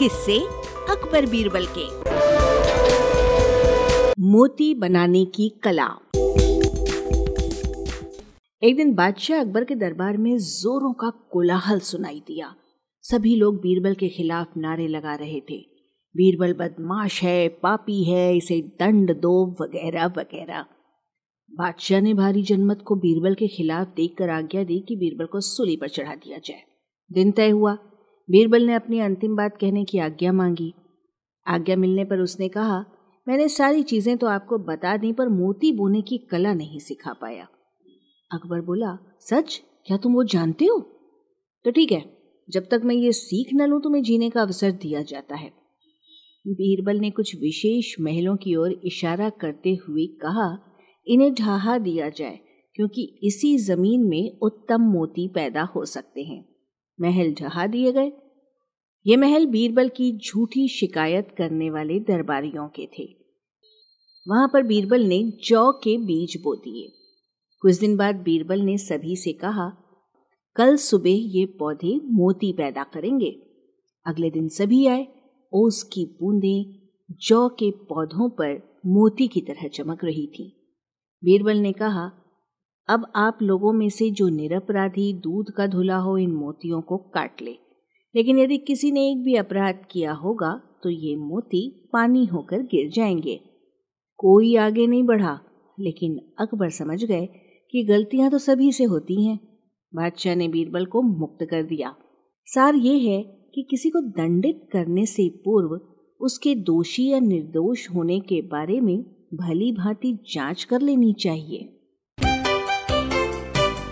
किससे अकबर बीरबल के। मोती बनाने की कला। एक दिन बादशाह अकबर के दरबार में जोरों का कोलाहल सुनाई दिया। सभी लोग बीरबल के खिलाफ नारे लगा रहे थे। बीरबल बदमाश है, पापी है, इसे दंड दो, वगैरह वगैरह। बादशाह ने भारी जनमत को बीरबल के खिलाफ देखकर आज्ञा दी कि बीरबल को सूली पर चढ़ा दिया जाए। दिन तय हुआ बीरबल ने अपनी अंतिम बात कहने की आज्ञा मांगी। आज्ञा मिलने पर उसने कहा, मैंने सारी चीज़ें तो आपको बता दी, पर मोती बोने की कला नहीं सिखा पाया। अकबर बोला, सच? क्या तुम वो जानते हो? तो ठीक है, जब तक मैं ये सीख न लूँ, तुम्हें जीने का अवसर दिया जाता है। बीरबल ने कुछ विशेष महलों की ओर इशारा करते हुए कहा, इन्हें ढहा दिया जाए, क्योंकि इसी ज़मीन में उत्तम मोती पैदा हो सकते हैं। महल ढहा दिए गए। ये महल बीरबल की झूठी शिकायत करने वाले दरबारियों के थे। वहाँ पर बीरबल ने जौ के बीज बो दिए। कुछ दिन बाद बीरबल ने सभी से कहा, कल सुबह ये पौधे मोती पैदा करेंगे। अगले दिन सभी आए, ओस की बूंदें जौ के पौधों पर मोती की तरह चमक रही थी। बीरबल ने कहा अब आप लोगों में से जो निरपराधी दूध का धुला हो, इन मोतियों को काट ले। लेकिन यदि किसी ने एक भी अपराध किया होगा तो ये मोती पानी होकर गिर जाएँगे। कोई आगे नहीं बढ़ा, लेकिन अकबर समझ गए कि गलतियाँ तो सभी से होती हैं। बादशाह ने बीरबल को मुक्त कर दिया। सार ये है कि किसी को दंडित करने से पूर्व उसके दोषी या निर्दोष होने के बारे में भली भांति जाँच कर लेनी चाहिए।